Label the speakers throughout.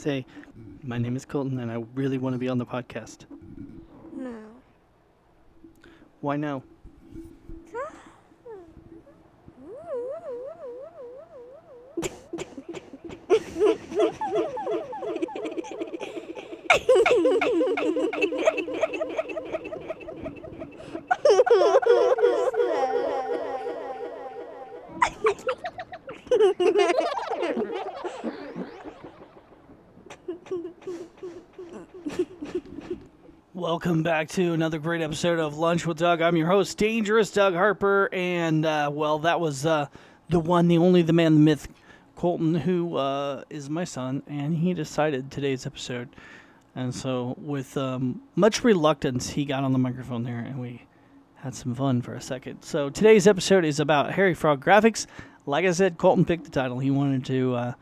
Speaker 1: say, My name is Colton and I really want to be on the podcast?
Speaker 2: No.
Speaker 1: Why no? Welcome back to another great episode of Lunch with Doug. I'm your host, Dangerous Doug Harper, and uh, well, that was uh, the one, the only, the man, the myth, Colton, who uh, is my son, and he decided today's episode. And so, with um, much reluctance, he got on the microphone there, and we had some fun for a second. So, today's episode is about Hairy Frog Grafix. Like I said, Colton picked the title. He wanted to uh,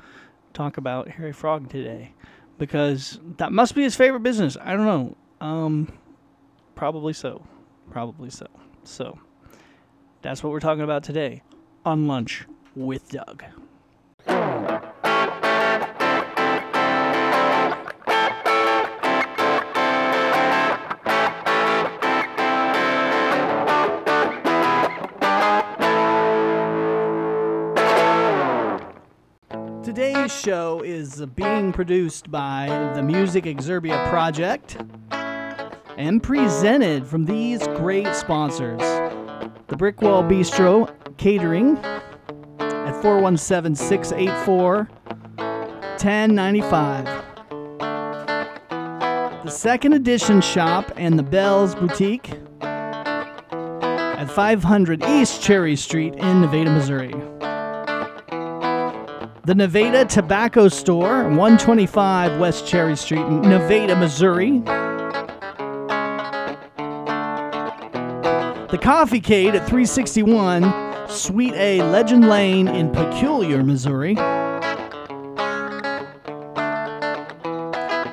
Speaker 1: talk about Hairy Frog today because that must be his favorite business. I don't know. Um, probably so. Probably so. So, that's what we're talking about today on Lunch with Doug. Today's show is being produced by the Music Exerbia Project and presented from these great sponsors the Brickwall Bistro Catering at 417 684 1095. The Second Edition Shop and the Bells Boutique at 500 East Cherry Street in Nevada, Missouri. The Nevada Tobacco Store, 125 West Cherry Street Nevada, Missouri. The Coffee Cade at 361 Suite A Legend Lane in Peculiar, Missouri.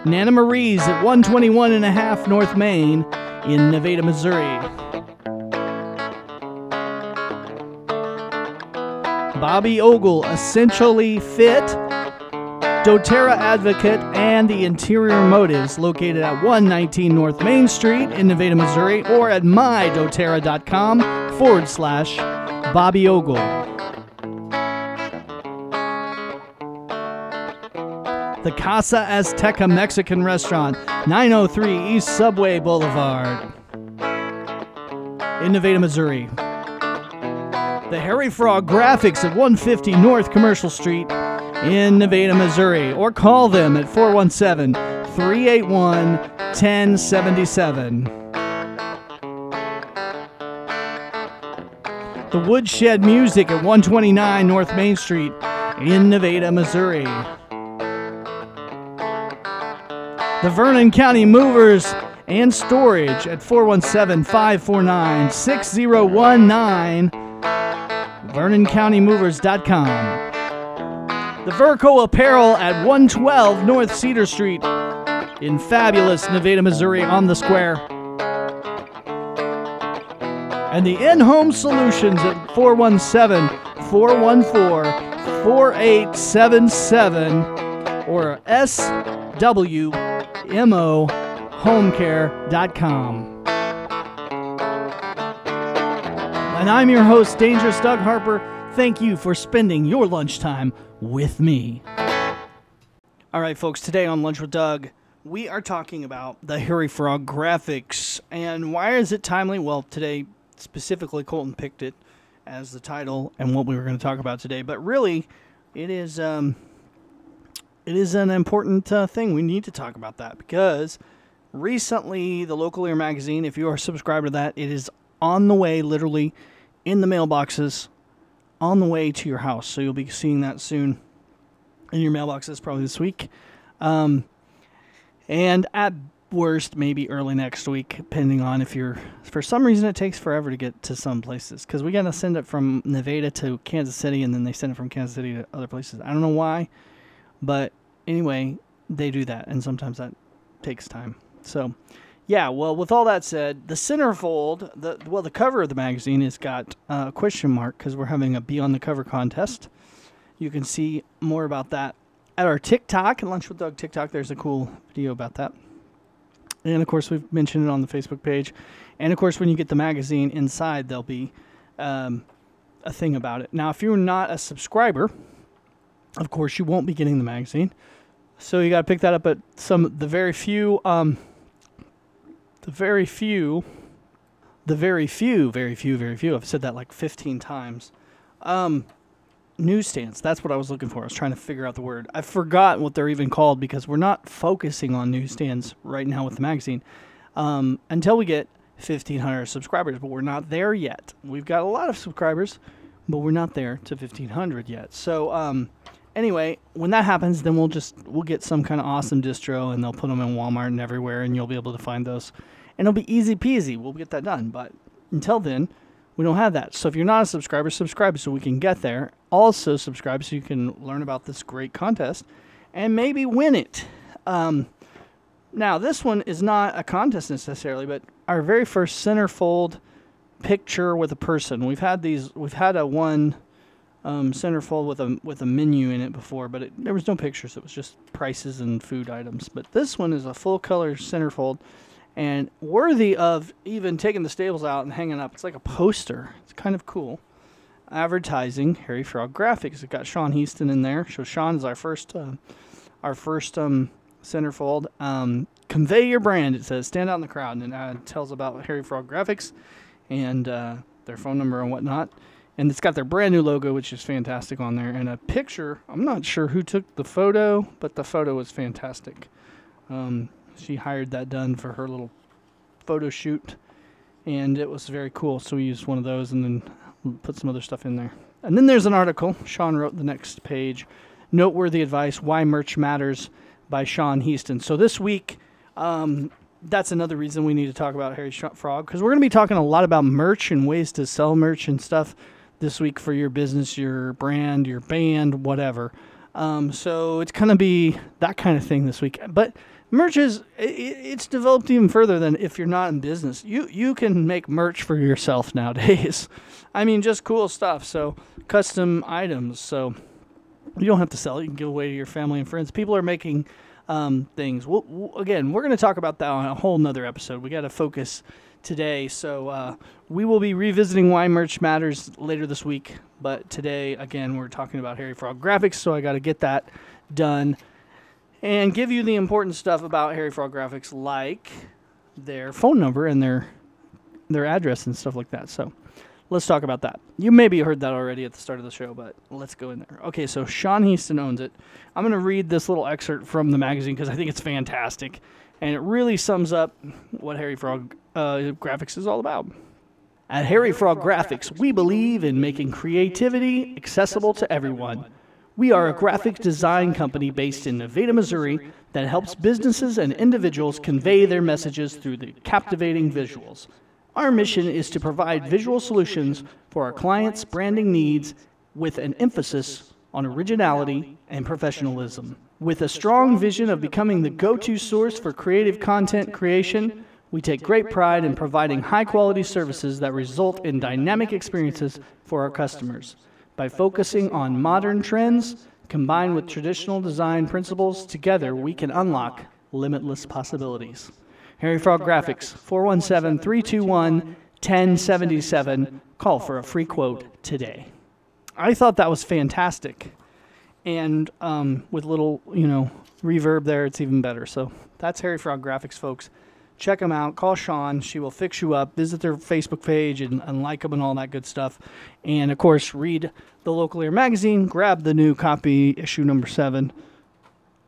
Speaker 1: Nana Marie's at 121 and a half North Main in Nevada, Missouri. Bobby Ogle, Essentially Fit, doTERRA Advocate, and the Interior Motives, located at 119 North Main Street in Nevada, Missouri, or at mydoterra.com forward slash Bobby Ogle. The Casa Azteca Mexican Restaurant, 903 East Subway Boulevard in Nevada, Missouri. The Hairy Frog Grafix at 150 North Commercial Street in Nevada, Missouri, or call them at 417 381 1077. The Woodshed Music at 129 North Main Street in Nevada, Missouri. The Vernon County Movers and Storage at 417 549 6019. VernonCountyMovers.com. The Verco Apparel at 112 North Cedar Street in fabulous Nevada, Missouri on the square. And the In Home Solutions at 417 414 4877 or SWMOHomecare.com. And I'm your host, Dangerous Doug Harper. Thank you for spending your lunchtime with me. All right, folks, today on Lunch with Doug, we are talking about the Hairy Frog Grafix. And why is it timely? Well, today, specifically, Colton picked it as the title and what we were going to talk about today. But really, it is um, it is an important uh, thing. We need to talk about that because recently, the local ear magazine, if you are subscribed to that, it is on the way, literally in the mailboxes, on the way to your house. So you'll be seeing that soon in your mailboxes, probably this week. Um, and at worst, maybe early next week, depending on if you're. For some reason, it takes forever to get to some places because we got to send it from Nevada to Kansas City, and then they send it from Kansas City to other places. I don't know why, but anyway, they do that, and sometimes that takes time. So, yeah, well, with all that said, the centerfold, the well, the cover of the magazine has got a question mark because we're having a Be on the Cover contest. You can see more about that at our TikTok, and Lunch with Doug TikTok. There's a cool video about that. And of course, we've mentioned it on the Facebook page. And of course, when you get the magazine inside, there'll be um, a thing about it. Now, if you're not a subscriber, of course, you won't be getting the magazine. So you got to pick that up at some the very few, um, the very few, the very few, very few, very few. I've said that like 15 times. Um, newsstands. That's what I was looking for. I was trying to figure out the word. I forgot what they're even called because we're not focusing on newsstands right now with the magazine um, until we get 1,500 subscribers. But we're not there yet. We've got a lot of subscribers, but we're not there to 1,500 yet. So um, anyway, when that happens, then we'll just we'll get some kind of awesome distro, and they'll put them in Walmart and everywhere, and you'll be able to find those, and it'll be easy peasy. We'll get that done. But until then we don't have that. So if you're not a subscriber, subscribe so we can get there. Also, subscribe so you can learn about this great contest and maybe win it. Um, now, this one is not a contest necessarily, but our very first centerfold picture with a person. We've had these. We've had a one um, centerfold with a with a menu in it before, but it, there was no pictures. It was just prices and food items. But this one is a full color centerfold and worthy of even taking the stables out and hanging up. It's like a poster. It's kind of cool. Advertising Hairy Frog Grafix. It got Sean Heaston in there. So Sean is our first, uh, our first um, centerfold. Um, convey your brand. It says stand out in the crowd, and it uh, tells about Hairy Frog Grafix and uh, their phone number and whatnot. And it's got their brand new logo, which is fantastic on there, and a picture. I'm not sure who took the photo, but the photo was fantastic. Um, she hired that done for her little photo shoot, and it was very cool. So we used one of those and then put some other stuff in there. And then there's an article. Sean wrote the next page. Noteworthy advice: Why merch matters by Sean Heaston. So this week, um, that's another reason we need to talk about Hairy Frog because we're going to be talking a lot about merch and ways to sell merch and stuff this week for your business, your brand, your band, whatever. Um, so it's going to be that kind of thing this week. But merch is it's developed even further than if you're not in business. You you can make merch for yourself nowadays. I mean, just cool stuff. So custom items. So you don't have to sell. You can give away to your family and friends. People are making um, things. We'll, we'll, again, we're going to talk about that on a whole nother episode. We got to focus today. So uh, we will be revisiting why merch matters later this week. But today, again, we're talking about Hairy Frog Grafix. So I got to get that done and give you the important stuff about Hairy Frog Grafix, like their phone number and their their address and stuff like that. So let's talk about that. You maybe heard that already at the start of the show, but let's go in there. Okay, so Sean Heaston owns it. I'm going to read this little excerpt from the magazine because I think it's fantastic, and it really sums up what Hairy Frog uh, Grafix is all about. At Hairy Frog Grafix, we believe in making creativity accessible to everyone. We are a graphic design company based in Nevada, Missouri that helps businesses and individuals convey their messages through the captivating visuals. Our mission is to provide visual solutions for our clients' branding needs with an emphasis on originality and professionalism. With a strong vision of becoming the go to source for creative content creation, we take great pride in providing high quality services that result in dynamic experiences for our customers. By focusing on modern trends combined with traditional design principles, together we can unlock limitless possibilities. Hairy Frog Grafix, 417 321 1077. Call for a free quote today. I thought that was fantastic. And um, with little, you know, reverb there, it's even better. So that's Hairy Frog Grafix, folks check them out. Call Sean. She will fix you up. Visit their Facebook page and, and like them and all that good stuff. And of course, read the Local Ear magazine. Grab the new copy, issue number seven.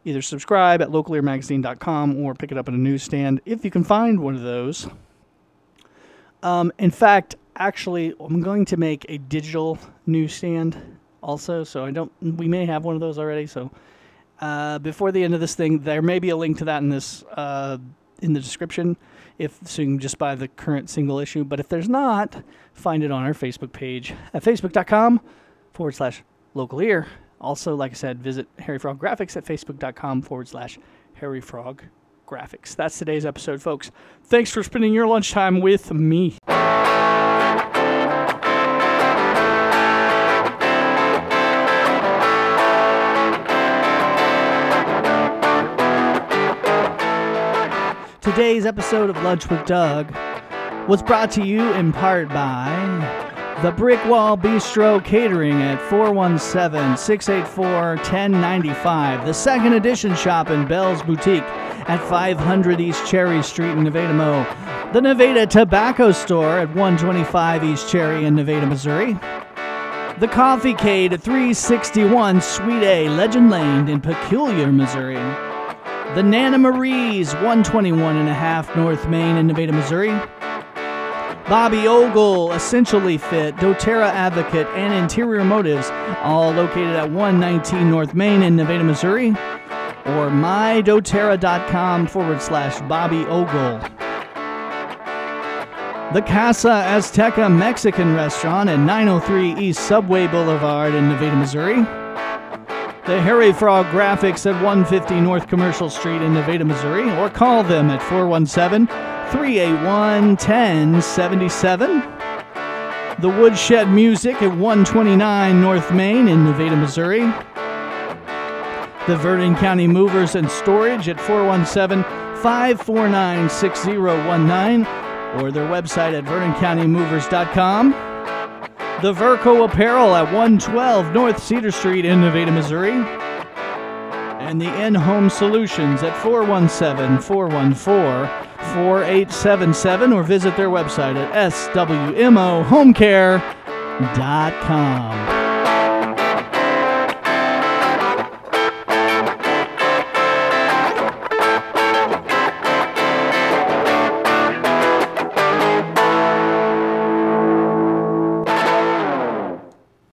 Speaker 1: Either subscribe at localearmagazine.com or pick it up at a newsstand if you can find one of those. Um, in fact, actually, I'm going to make a digital newsstand also. So I don't. We may have one of those already. So. Uh, before the end of this thing, there may be a link to that in this uh, in the description if so you can just buy the current single issue. But if there's not, find it on our Facebook page at facebook.com forward slash local ear. Also, like I said, visit Hairy Frog Grafix at facebook.com forward slash Hairy Frog Grafix. That's today's episode, folks. Thanks for spending your lunchtime with me. Today's episode of Lunch with Doug was brought to you in part by the Brick Wall Bistro Catering at 417 684 1095. The second edition shop in Bell's Boutique at 500 East Cherry Street in Nevada, Mo. The Nevada Tobacco Store at 125 East Cherry in Nevada, Missouri. The Coffee Cade at 361 Suite A, Legend Lane in Peculiar, Missouri. The Nana Marie's, 121 and a half North Main in Nevada, Missouri. Bobby Ogle, Essentially Fit, doTERRA Advocate, and Interior Motives, all located at 119 North Main in Nevada, Missouri, or mydoterra.com forward slash Bobby Ogle. The Casa Azteca Mexican Restaurant at 903 East Subway Boulevard in Nevada, Missouri. The Hairy Frog Grafix at 150 North Commercial Street in Nevada, Missouri, or call them at 417 381 1077. The Woodshed Music at 129 North Main in Nevada, Missouri. The Vernon County Movers and Storage at 417 549 6019 or their website at vernoncountymovers.com. The Verco Apparel at 112 North Cedar Street in Nevada, Missouri. And the In Home Solutions at 417 414 4877 or visit their website at swmohomecare.com.